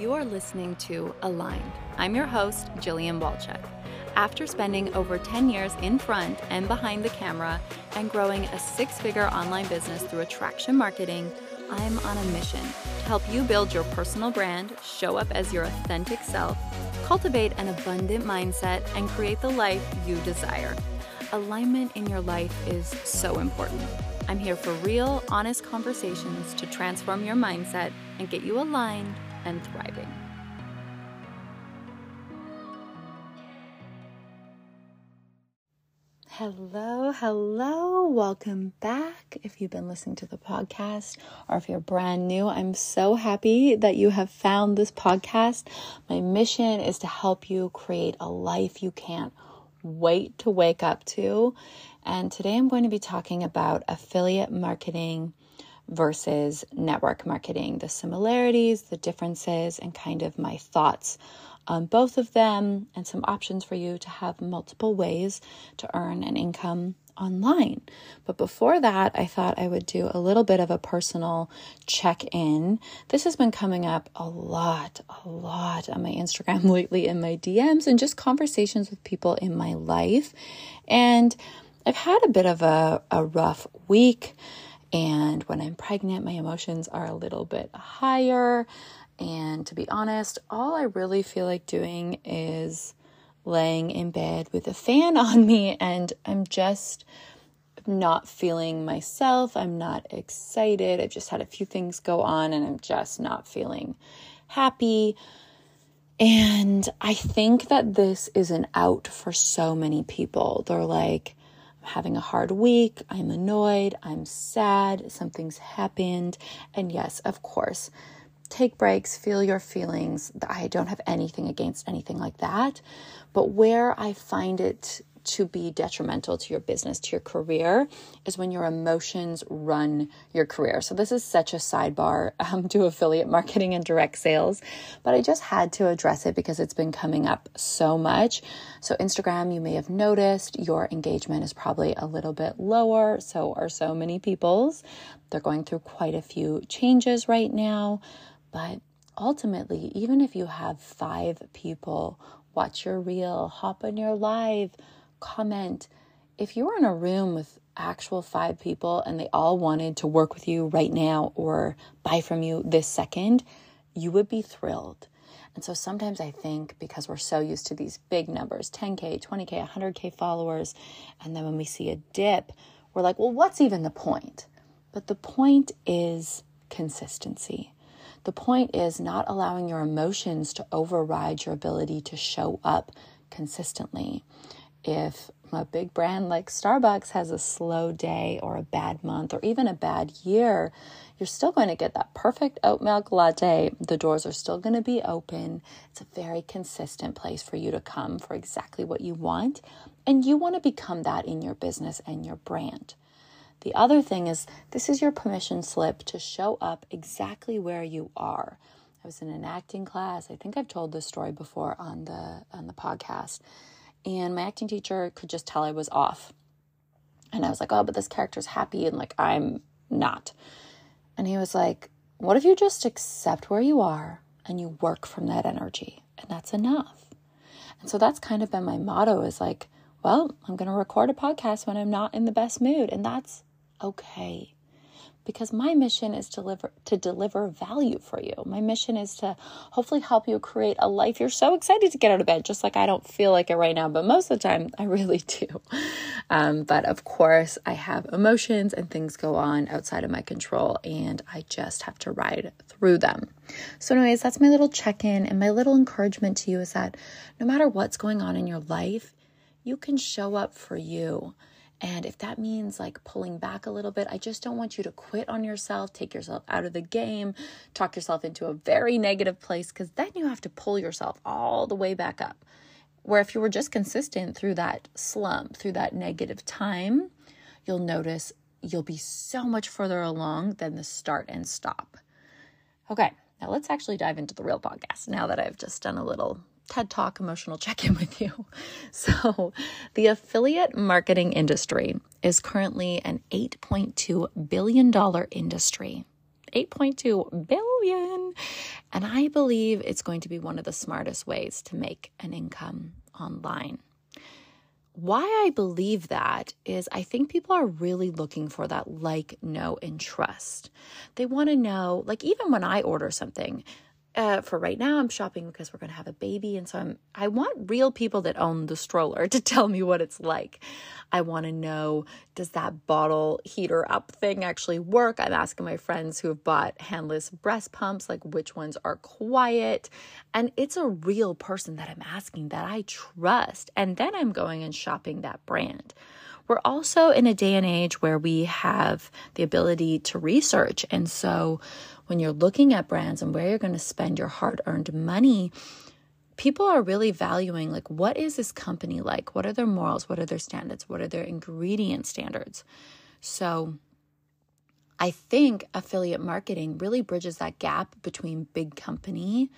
You are listening to Aligned. I'm your host, Jillian Walchuk. After spending over 10 years in front and behind the camera and growing a six figure online business through attraction marketing, I'm on a mission to help you build your personal brand, show up as your authentic self, cultivate an abundant mindset, and create the life you desire. Alignment in your life is so important. I'm here for real, honest conversations to transform your mindset and get you aligned and thriving. Hello, hello, welcome back. If you've been listening to the podcast or if you're brand new, I'm so happy that you have found this podcast. My mission is to help you create a life you can't wait to wake up to. And today I'm going to be talking about affiliate marketing versus network marketing, the similarities, the differences, and kind of my thoughts on both of them, and some options for you to have multiple ways to earn an income online. But before that, I thought I would do a little bit of a personal check in. This has been coming up a lot, a lot on my Instagram lately in my DMs and just conversations with people in my life. And I've had a bit of a, a rough week. And when I'm pregnant, my emotions are a little bit higher. And to be honest, all I really feel like doing is laying in bed with a fan on me, and I'm just not feeling myself. I'm not excited. I've just had a few things go on, and I'm just not feeling happy. And I think that this is an out for so many people. They're like, having a hard week, I'm annoyed, I'm sad, something's happened. And yes, of course, take breaks, feel your feelings. I don't have anything against anything like that. But where I find it to be detrimental to your business, to your career, is when your emotions run your career. So, this is such a sidebar um, to affiliate marketing and direct sales, but I just had to address it because it's been coming up so much. So, Instagram, you may have noticed your engagement is probably a little bit lower. So are so many people's. They're going through quite a few changes right now, but ultimately, even if you have five people watch your reel, hop on your live, comment. If you were in a room with actual five people and they all wanted to work with you right now or buy from you this second, you would be thrilled. And so sometimes I think because we're so used to these big numbers 10K, 20K, 100K followers, and then when we see a dip, we're like, well, what's even the point? But the point is consistency. The point is not allowing your emotions to override your ability to show up consistently if a big brand like Starbucks has a slow day or a bad month or even a bad year, you're still going to get that perfect oat milk latte. The doors are still going to be open. It's a very consistent place for you to come for exactly what you want. And you want to become that in your business and your brand. The other thing is, this is your permission slip to show up exactly where you are. I was in an acting class. I think I've told this story before on the on the podcast and my acting teacher could just tell I was off. And I was like, oh, but this character's happy and like I'm not. And he was like, what if you just accept where you are and you work from that energy? And that's enough. And so that's kind of been my motto is like, well, I'm going to record a podcast when I'm not in the best mood. And that's okay because my mission is to deliver to deliver value for you. My mission is to hopefully help you create a life you're so excited to get out of bed. Just like I don't feel like it right now, but most of the time I really do. Um, but of course, I have emotions and things go on outside of my control, and I just have to ride through them. So, anyways, that's my little check in, and my little encouragement to you is that no matter what's going on in your life, you can show up for you. And if that means like pulling back a little bit, I just don't want you to quit on yourself, take yourself out of the game, talk yourself into a very negative place, because then you have to pull yourself all the way back up. Where if you were just consistent through that slump, through that negative time, you'll notice you'll be so much further along than the start and stop. Okay, now let's actually dive into the real podcast now that I've just done a little TED Talk emotional check in with you. So, the affiliate marketing industry is currently an $8.2 billion industry. 8.2 billion. And I believe it's going to be one of the smartest ways to make an income online. Why I believe that is I think people are really looking for that like, know, and trust. They want to know, like, even when I order something, uh, for right now, I'm shopping because we're going to have a baby, and so I'm. I want real people that own the stroller to tell me what it's like. I want to know does that bottle heater up thing actually work? I'm asking my friends who have bought handless breast pumps, like which ones are quiet, and it's a real person that I'm asking that I trust, and then I'm going and shopping that brand. We're also in a day and age where we have the ability to research, and so when you're looking at brands and where you're going to spend your hard earned money, people are really valuing like what is this company like? What are their morals? What are their standards? What are their ingredient standards? So I think affiliate marketing really bridges that gap between big company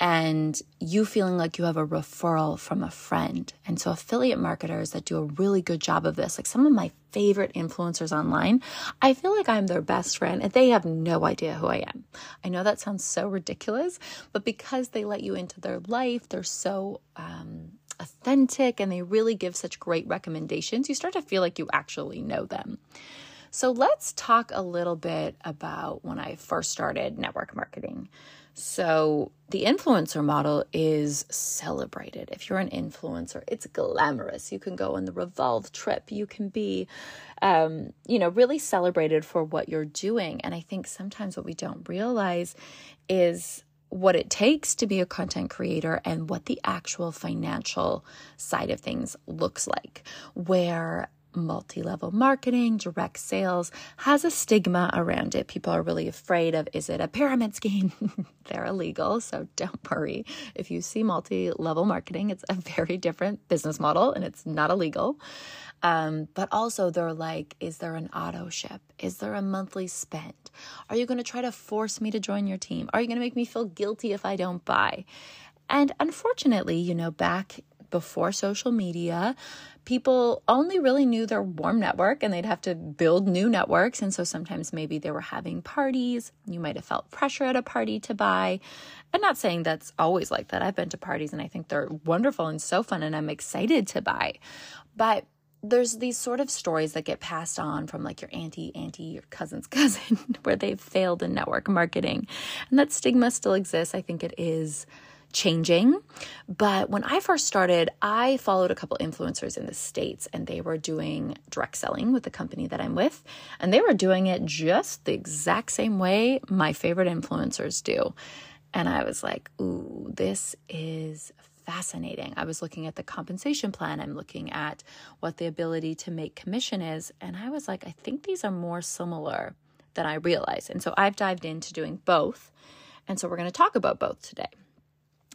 and you feeling like you have a referral from a friend. And so, affiliate marketers that do a really good job of this, like some of my favorite influencers online, I feel like I'm their best friend and they have no idea who I am. I know that sounds so ridiculous, but because they let you into their life, they're so, um, authentic and they really give such great recommendations, you start to feel like you actually know them. So, let's talk a little bit about when I first started network marketing. So, the influencer model is celebrated. If you're an influencer, it's glamorous. You can go on the Revolve trip. You can be, um, you know, really celebrated for what you're doing. And I think sometimes what we don't realize is what it takes to be a content creator and what the actual financial side of things looks like. Where multi level marketing, direct sales has a stigma around it. People are really afraid of is it a pyramid scheme? They're illegal, so don't worry. If you see multi level marketing, it's a very different business model and it's not illegal. Um, but also, they're like, is there an auto ship? Is there a monthly spend? Are you going to try to force me to join your team? Are you going to make me feel guilty if I don't buy? And unfortunately, you know, back before social media, people only really knew their warm network and they'd have to build new networks. And so sometimes maybe they were having parties. You might have felt pressure at a party to buy. I'm not saying that's always like that. I've been to parties and I think they're wonderful and so fun and I'm excited to buy. But there's these sort of stories that get passed on from like your auntie, auntie, your cousin's cousin, where they've failed in network marketing. And that stigma still exists. I think it is changing. But when I first started, I followed a couple influencers in the States and they were doing direct selling with the company that I'm with. And they were doing it just the exact same way my favorite influencers do. And I was like, ooh, this is fascinating. I was looking at the compensation plan, I'm looking at what the ability to make commission is. And I was like, I think these are more similar than I realize. And so I've dived into doing both. And so we're going to talk about both today.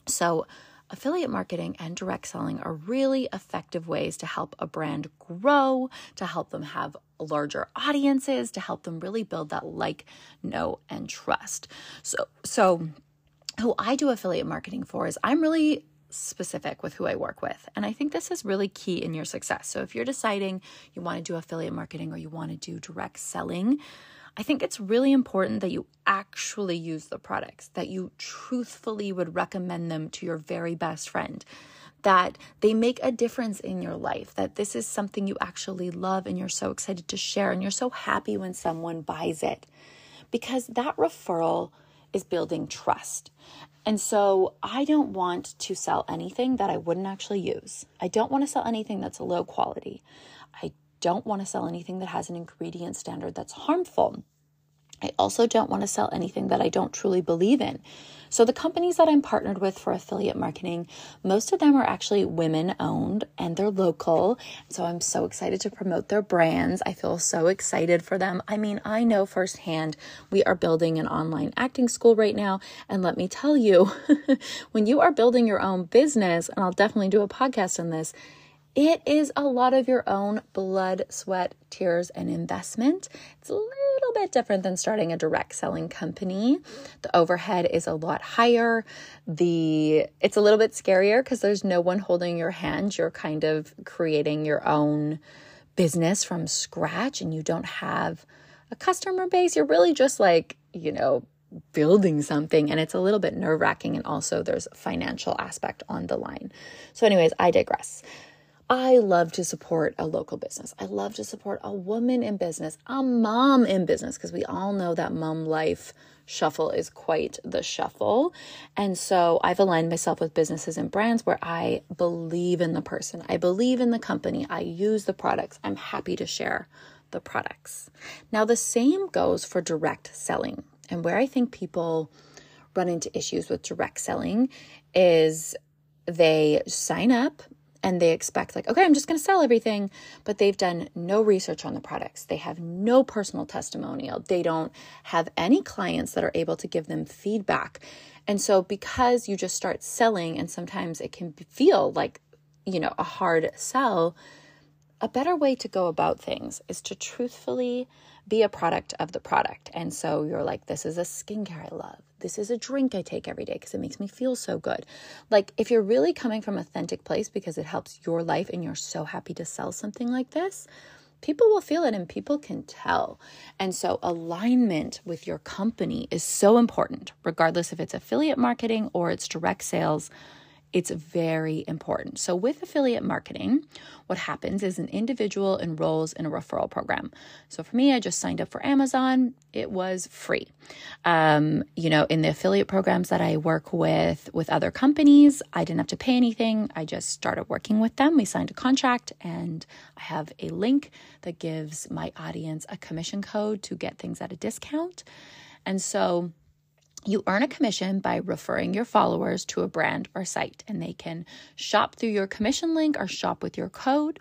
So, affiliate marketing and direct selling are really effective ways to help a brand grow, to help them have larger audiences, to help them really build that like, know, and trust. So, so who I do affiliate marketing for is I'm really specific with who I work with. And I think this is really key in your success. So if you're deciding you want to do affiliate marketing or you want to do direct selling, I think it's really important that you actually use the products, that you truthfully would recommend them to your very best friend, that they make a difference in your life, that this is something you actually love and you're so excited to share and you're so happy when someone buys it. Because that referral is building trust. And so I don't want to sell anything that I wouldn't actually use. I don't want to sell anything that's low quality. Don't want to sell anything that has an ingredient standard that's harmful. I also don't want to sell anything that I don't truly believe in. So, the companies that I'm partnered with for affiliate marketing, most of them are actually women owned and they're local. So, I'm so excited to promote their brands. I feel so excited for them. I mean, I know firsthand we are building an online acting school right now. And let me tell you, when you are building your own business, and I'll definitely do a podcast on this, it is a lot of your own blood, sweat, tears, and investment. It's a little bit different than starting a direct selling company. The overhead is a lot higher. The it's a little bit scarier because there's no one holding your hand. You're kind of creating your own business from scratch and you don't have a customer base. You're really just like, you know, building something and it's a little bit nerve wracking. And also, there's a financial aspect on the line. So, anyways, I digress. I love to support a local business. I love to support a woman in business, a mom in business, because we all know that mom life shuffle is quite the shuffle. And so I've aligned myself with businesses and brands where I believe in the person, I believe in the company, I use the products, I'm happy to share the products. Now, the same goes for direct selling. And where I think people run into issues with direct selling is they sign up and they expect like okay i'm just going to sell everything but they've done no research on the products. They have no personal testimonial. They don't have any clients that are able to give them feedback. And so because you just start selling and sometimes it can feel like you know a hard sell a better way to go about things is to truthfully be a product of the product. And so you're like, this is a skincare I love. This is a drink I take every day because it makes me feel so good. Like, if you're really coming from authentic place because it helps your life and you're so happy to sell something like this, people will feel it and people can tell. And so, alignment with your company is so important, regardless if it's affiliate marketing or it's direct sales. It's very important. So, with affiliate marketing, what happens is an individual enrolls in a referral program. So, for me, I just signed up for Amazon. It was free. Um, you know, in the affiliate programs that I work with with other companies, I didn't have to pay anything. I just started working with them. We signed a contract, and I have a link that gives my audience a commission code to get things at a discount. And so, you earn a commission by referring your followers to a brand or site, and they can shop through your commission link or shop with your code.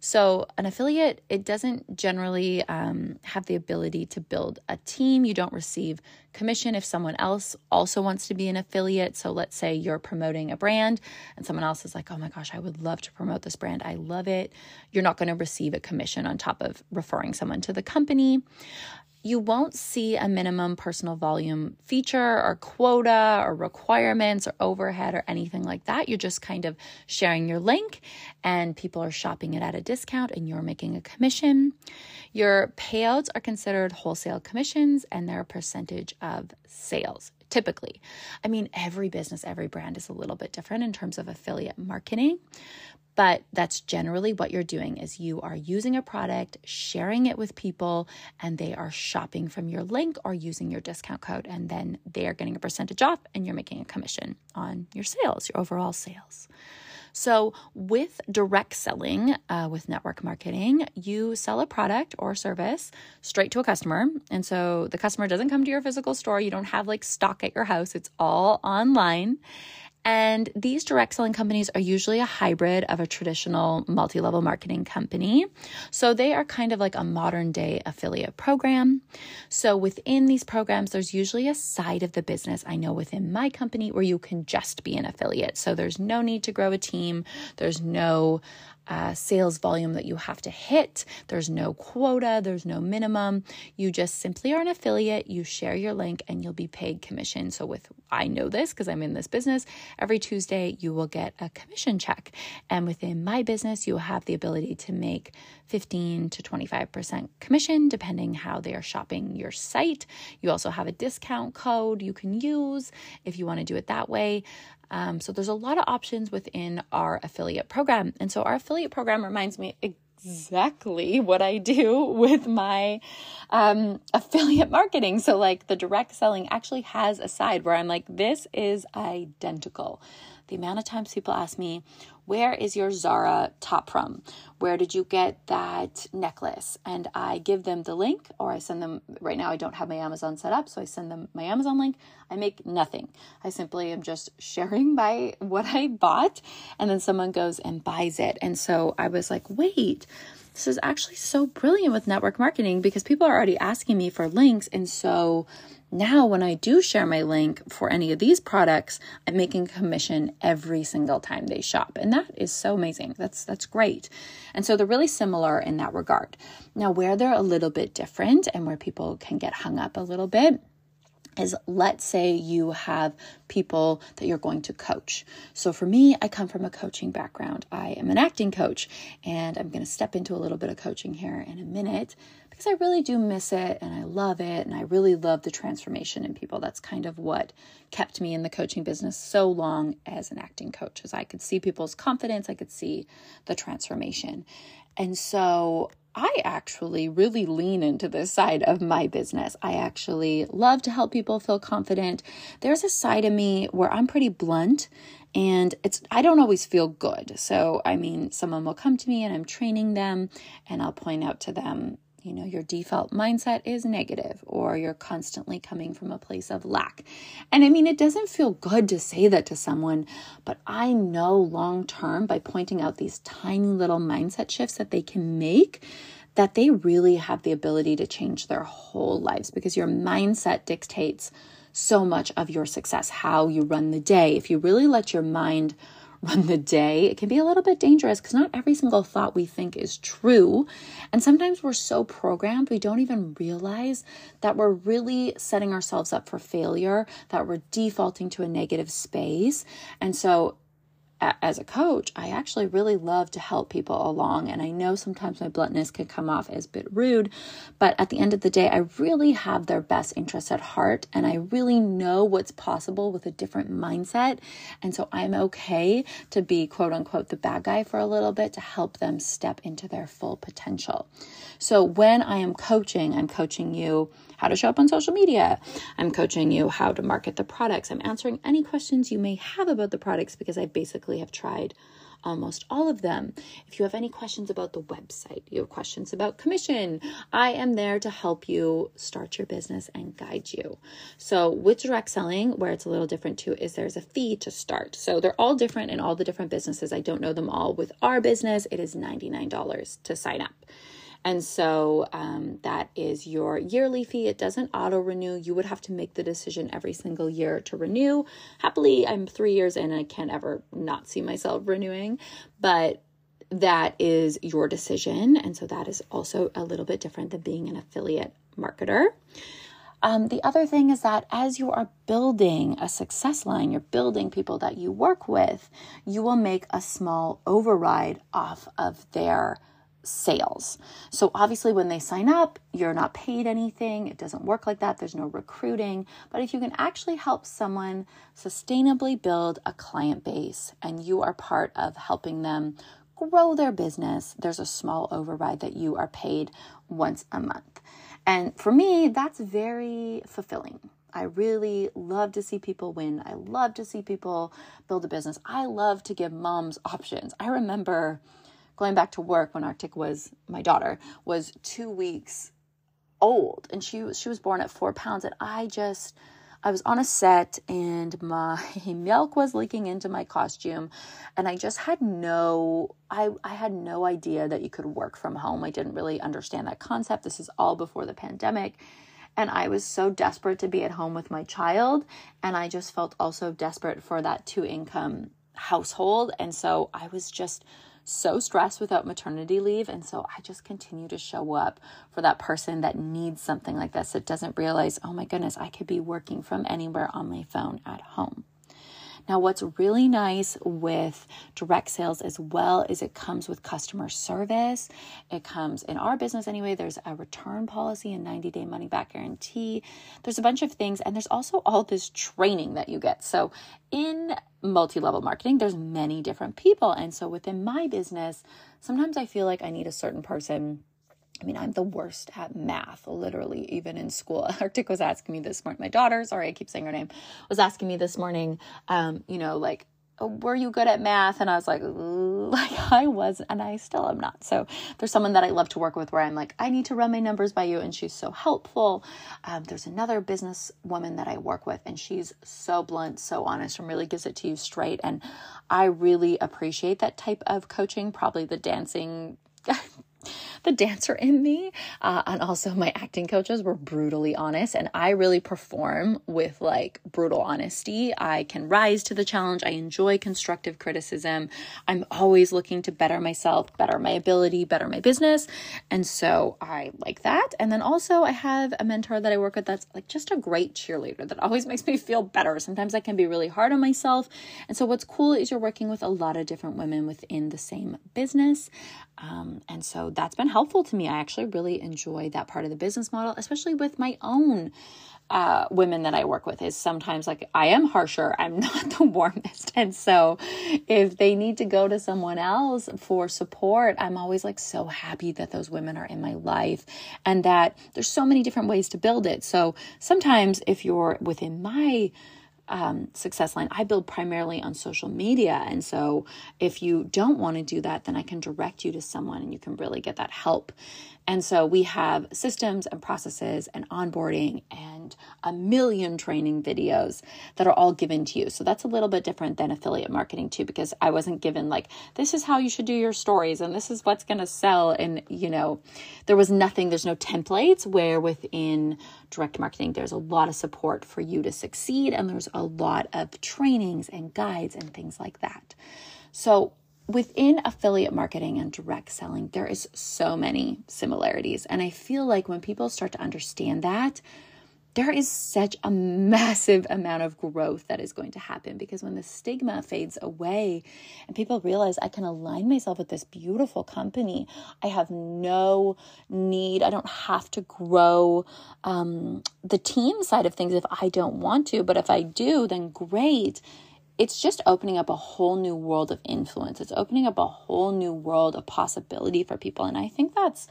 So, an affiliate, it doesn't generally um, have the ability to build a team. You don't receive commission if someone else also wants to be an affiliate. So, let's say you're promoting a brand and someone else is like, oh my gosh, I would love to promote this brand. I love it. You're not going to receive a commission on top of referring someone to the company you won't see a minimum personal volume feature or quota or requirements or overhead or anything like that. You're just kind of sharing your link and people are shopping it at a discount and you're making a commission. Your payouts are considered wholesale commissions and they're a percentage of sales typically. I mean, every business, every brand is a little bit different in terms of affiliate marketing, but that's generally what you're doing is you are using a product, sharing it with people, and they are shopping from your link or using your discount code. And then they are getting a percentage off and you're making a commission on your sales, your overall sales. So, with direct selling, uh, with network marketing, you sell a product or service straight to a customer. And so the customer doesn't come to your physical store. You don't have like stock at your house, it's all online. And these direct selling companies are usually a hybrid of a traditional multi level marketing company. So they are kind of like a modern day affiliate program. So within these programs, there's usually a side of the business I know within my company where you can just be an affiliate. So there's no need to grow a team, there's no uh, sales volume that you have to hit. There's no quota, there's no minimum. You just simply are an affiliate, you share your link, and you'll be paid commission. So, with I know this because I'm in this business, every Tuesday you will get a commission check. And within my business, you have the ability to make 15 to 25% commission depending how they are shopping your site. You also have a discount code you can use if you want to do it that way. Um, so there's a lot of options within our affiliate program. And so our affiliate program reminds me exactly what I do with my um, affiliate marketing. So, like the direct selling actually has a side where I'm like, this is identical. The amount of times people ask me, where is your Zara top from? Where did you get that necklace? And I give them the link or I send them, right now I don't have my Amazon set up, so I send them my Amazon link. I make nothing. I simply am just sharing by what I bought and then someone goes and buys it. And so I was like, wait, this is actually so brilliant with network marketing because people are already asking me for links. And so now, when I do share my link for any of these products, I'm making commission every single time they shop. And that is so amazing. That's that's great. And so they're really similar in that regard. Now, where they're a little bit different and where people can get hung up a little bit is let's say you have people that you're going to coach. So for me, I come from a coaching background. I am an acting coach and I'm going to step into a little bit of coaching here in a minute. Because I really do miss it and I love it. And I really love the transformation in people. That's kind of what kept me in the coaching business so long as an acting coach, as I could see people's confidence, I could see the transformation. And so I actually really lean into this side of my business. I actually love to help people feel confident. There's a side of me where I'm pretty blunt and it's I don't always feel good. So, I mean, someone will come to me and I'm training them and I'll point out to them you know, your default mindset is negative or you're constantly coming from a place of lack. And I mean, it doesn't feel good to say that to someone, but I know long term by pointing out these tiny little mindset shifts that they can make that they really have the ability to change their whole lives because your mindset dictates so much of your success, how you run the day. If you really let your mind run the day, it can be a little bit dangerous because not every single thought we think is true. And sometimes we're so programmed, we don't even realize that we're really setting ourselves up for failure, that we're defaulting to a negative space. And so as a coach, I actually really love to help people along. And I know sometimes my bluntness can come off as a bit rude, but at the end of the day, I really have their best interests at heart and I really know what's possible with a different mindset. And so I'm okay to be quote unquote the bad guy for a little bit to help them step into their full potential. So when I am coaching, I'm coaching you how to show up on social media. I'm coaching you how to market the products. I'm answering any questions you may have about the products because I basically have tried almost all of them. If you have any questions about the website, you have questions about commission, I am there to help you start your business and guide you. So, with direct selling, where it's a little different too, is there's a fee to start. So, they're all different in all the different businesses. I don't know them all. With our business, it is $99 to sign up. And so um, that is your yearly fee. It doesn't auto renew. You would have to make the decision every single year to renew. Happily, I'm three years in and I can't ever not see myself renewing, but that is your decision. And so that is also a little bit different than being an affiliate marketer. Um, the other thing is that as you are building a success line, you're building people that you work with, you will make a small override off of their sales. So obviously when they sign up, you're not paid anything. It doesn't work like that. There's no recruiting. But if you can actually help someone sustainably build a client base and you are part of helping them grow their business, there's a small override that you are paid once a month. And for me, that's very fulfilling. I really love to see people win. I love to see people build a business. I love to give moms options. I remember going back to work when Arctic was my daughter was two weeks old, and she she was born at four pounds, and I just I was on a set and my milk was leaking into my costume and I just had no I I had no idea that you could work from home. I didn't really understand that concept. This is all before the pandemic. And I was so desperate to be at home with my child and I just felt also desperate for that two income household and so I was just so stressed without maternity leave. And so I just continue to show up for that person that needs something like this, that doesn't realize, oh my goodness, I could be working from anywhere on my phone at home. Now, what's really nice with direct sales as well is it comes with customer service. It comes in our business anyway, there's a return policy and 90 day money back guarantee. There's a bunch of things, and there's also all this training that you get. So, in multi level marketing, there's many different people. And so, within my business, sometimes I feel like I need a certain person I mean, I'm the worst at math, literally, even in school. Arctic was asking me this morning, my daughter, sorry, I keep saying her name, was asking me this morning, um, you know, like, oh, were you good at math? And I was like, like I was, and I still am not. So there's someone that I love to work with where I'm like, I need to run my numbers by you, and she's so helpful. Um, there's another business woman that I work with, and she's so blunt, so honest, and really gives it to you straight. And I really appreciate that type of coaching. Probably the dancing the dancer in me uh, and also my acting coaches were brutally honest and i really perform with like brutal honesty. I can rise to the challenge. I enjoy constructive criticism. I'm always looking to better myself better my ability better my business and so i like that. And then also i have a mentor that i work with that's like just a great cheerleader that always makes me feel better. Sometimes i can be really hard on myself. And so what's cool is you're working with a lot of different women within the same business. Um, and so that's been helpful to me. I actually really enjoy that part of the business model, especially with my own uh, women that I work with is sometimes like I am harsher. I'm not the warmest. And so if they need to go to someone else for support, I'm always like so happy that those women are in my life and that there's so many different ways to build it. So sometimes if you're within my um, success line, I build primarily on social media. And so if you don't want to do that, then I can direct you to someone and you can really get that help. And so we have systems and processes and onboarding and a million training videos that are all given to you. So that's a little bit different than affiliate marketing too, because I wasn't given like, this is how you should do your stories and this is what's going to sell. And, you know, there was nothing, there's no templates where within direct marketing, there's a lot of support for you to succeed. And there's a lot of trainings and guides and things like that. So within affiliate marketing and direct selling, there is so many similarities. And I feel like when people start to understand that, there is such a massive amount of growth that is going to happen because when the stigma fades away and people realize I can align myself with this beautiful company, I have no need, I don't have to grow um, the team side of things if I don't want to, but if I do, then great it's just opening up a whole new world of influence. It's opening up a whole new world of possibility for people. And I think that's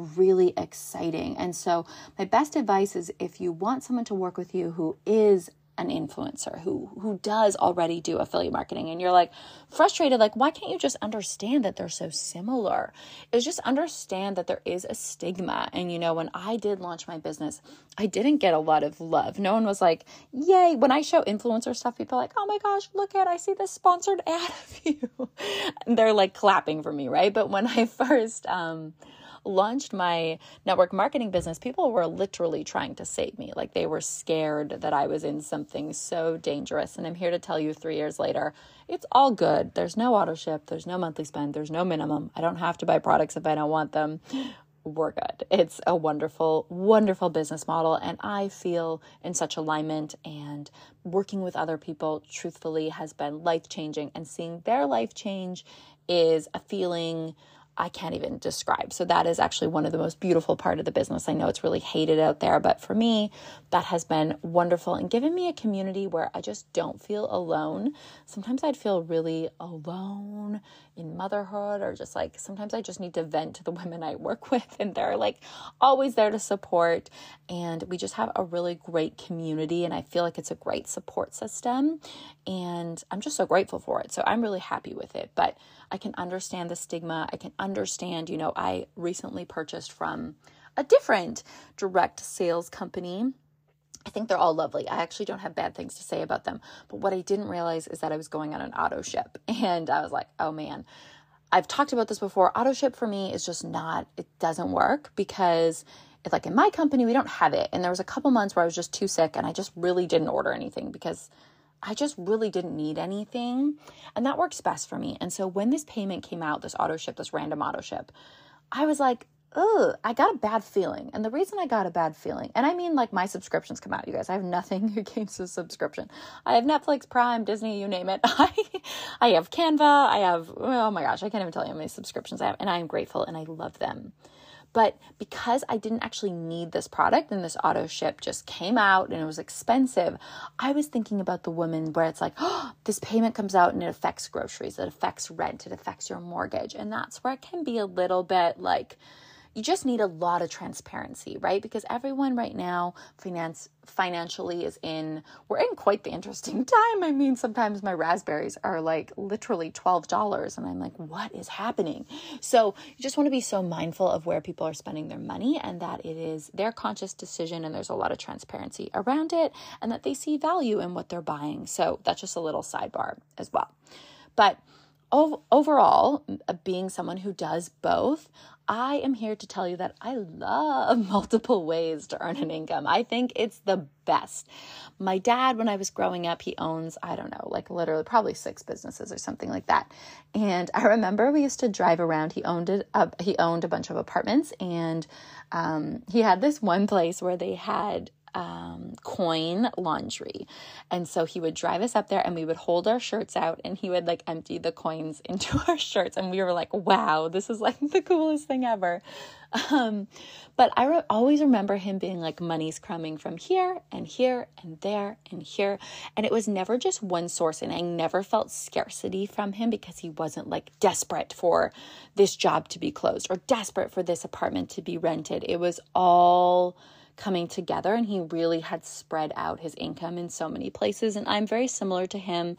really exciting. And so, my best advice is if you want someone to work with you who is an influencer who who does already do affiliate marketing and you're like frustrated like why can't you just understand that they're so similar? Is just understand that there is a stigma. And you know when I did launch my business I didn't get a lot of love. No one was like yay. When I show influencer stuff people like oh my gosh look at I see this sponsored ad of you. And they're like clapping for me right? But when I first um launched my network marketing business, people were literally trying to save me. Like they were scared that I was in something so dangerous. And I'm here to tell you three years later, it's all good. There's no auto ship, there's no monthly spend, there's no minimum. I don't have to buy products if I don't want them we're good. It's a wonderful, wonderful business model. And I feel in such alignment and working with other people, truthfully, has been life changing. And seeing their life change is a feeling I can't even describe. So that is actually one of the most beautiful part of the business. I know it's really hated out there, but for me, that has been wonderful and given me a community where I just don't feel alone. Sometimes I'd feel really alone in motherhood or just like sometimes I just need to vent to the women I work with and they're like always there to support and we just have a really great community and I feel like it's a great support system and I'm just so grateful for it. So I'm really happy with it. But I can understand the stigma. I can understand, you know, I recently purchased from a different direct sales company. I think they're all lovely. I actually don't have bad things to say about them. But what I didn't realize is that I was going on an auto ship. And I was like, oh man, I've talked about this before. Auto ship for me is just not, it doesn't work because it's like in my company, we don't have it. And there was a couple months where I was just too sick and I just really didn't order anything because I just really didn't need anything. And that works best for me. And so when this payment came out, this auto ship, this random auto ship, I was like, ugh, I got a bad feeling. And the reason I got a bad feeling, and I mean like my subscriptions come out, you guys. I have nothing against a subscription. I have Netflix, Prime, Disney, you name it. I I have Canva, I have oh my gosh, I can't even tell you how many subscriptions I have, and I am grateful and I love them. But because I didn't actually need this product and this auto ship just came out and it was expensive, I was thinking about the woman where it's like, oh, this payment comes out and it affects groceries, it affects rent, it affects your mortgage. And that's where it can be a little bit like, you just need a lot of transparency, right? Because everyone right now finance financially is in we're in quite the interesting time. I mean, sometimes my raspberries are like literally $12 and I'm like, what is happening? So, you just want to be so mindful of where people are spending their money and that it is their conscious decision and there's a lot of transparency around it and that they see value in what they're buying. So, that's just a little sidebar as well. But overall, uh, being someone who does both, I am here to tell you that I love multiple ways to earn an income. I think it's the best. My dad, when I was growing up, he owns, I don't know, like literally probably six businesses or something like that. And I remember we used to drive around. He owned it, uh, he owned a bunch of apartments and um, he had this one place where they had um, coin laundry. And so he would drive us up there and we would hold our shirts out and he would like empty the coins into our shirts. And we were like, wow, this is like the coolest thing ever. Um, but I re- always remember him being like, money's coming from here and here and there and here. And it was never just one source. And I never felt scarcity from him because he wasn't like desperate for this job to be closed or desperate for this apartment to be rented. It was all coming together and he really had spread out his income in so many places and I'm very similar to him.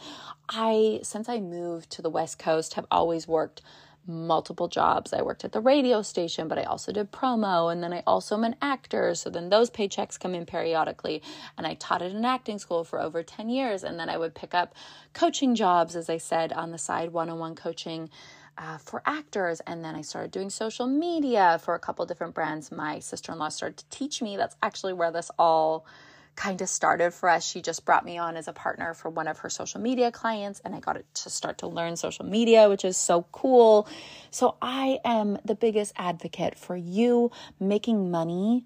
I since I moved to the West Coast have always worked multiple jobs. I worked at the radio station, but I also did promo and then I also am an actor. So then those paychecks come in periodically. And I taught at an acting school for over 10 years. And then I would pick up coaching jobs, as I said, on the side, one on one coaching. Uh, for actors. And then I started doing social media for a couple different brands. My sister in law started to teach me. That's actually where this all kind of started for us. She just brought me on as a partner for one of her social media clients, and I got to start to learn social media, which is so cool. So, I am the biggest advocate for you making money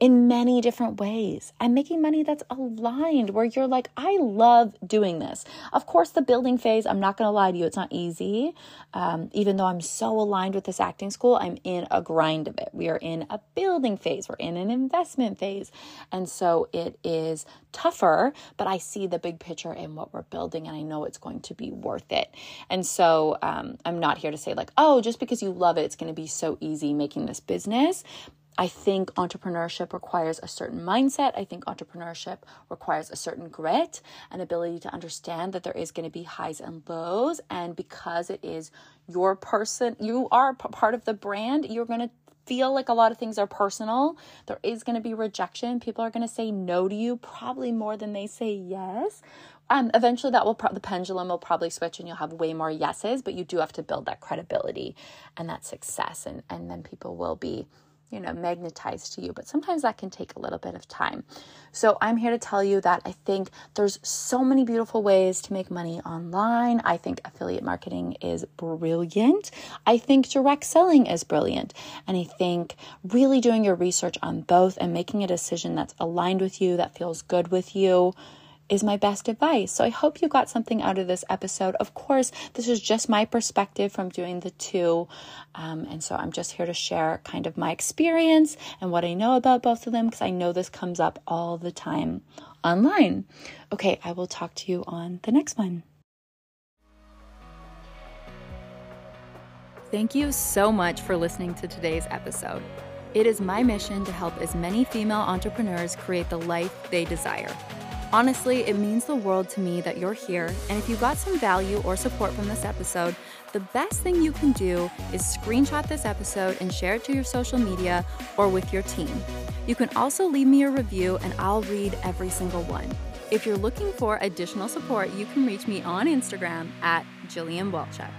in many different ways and making money that's aligned where you're like, I love doing this. Of course, the building phase, I'm not to lie to you, it's not easy. Um, even though I'm so aligned with this acting school, I'm in a grind of it. We are in a building phase, we're in an investment phase. And so it is tougher, but I see the big picture in what we're building and I know it's going to be worth it. And so um, I'm not here to say, like, oh, just because you love it, it's to be so easy making this business. I think entrepreneurship requires a certain mindset. I think entrepreneurship requires a certain grit, an ability to understand that there is going to be highs and lows. And because it is your person, you are part of the brand, you're going to feel like a lot of things are personal. There is going to be rejection. People are going to say no to you, probably more than they say yes. Um, eventually, that will pro- the pendulum will probably switch, and you'll have way more yeses. But you do have to build that credibility and that success, and and then people will be you know, magnetized to you, but sometimes that can take a little bit of time. So I'm here to tell you that I think there's so many beautiful ways to make money online. I think affiliate marketing is brilliant. I think direct selling is brilliant. And I think really doing your research on both and making a decision that's aligned with you, that feels good with you, is my best advice. So I hope you got something out of this episode. Of course, this is just my perspective from doing the two. Um, and so I'm just here to share kind of my experience and what I know about both of them because I know this comes up all the time online. Okay, I will talk to you on the next one. Thank you so much for listening to today's episode. It is my mission to help as many female entrepreneurs create the life they desire. Honestly, it means the world to me that you're here, and if you got some value or support from this episode, the best thing you can do is screenshot this episode and share it to your social media or with your team. You can also leave me a review, and I'll read every single one. If you're looking for additional support, you can reach me on Instagram at Jillian Walchuk.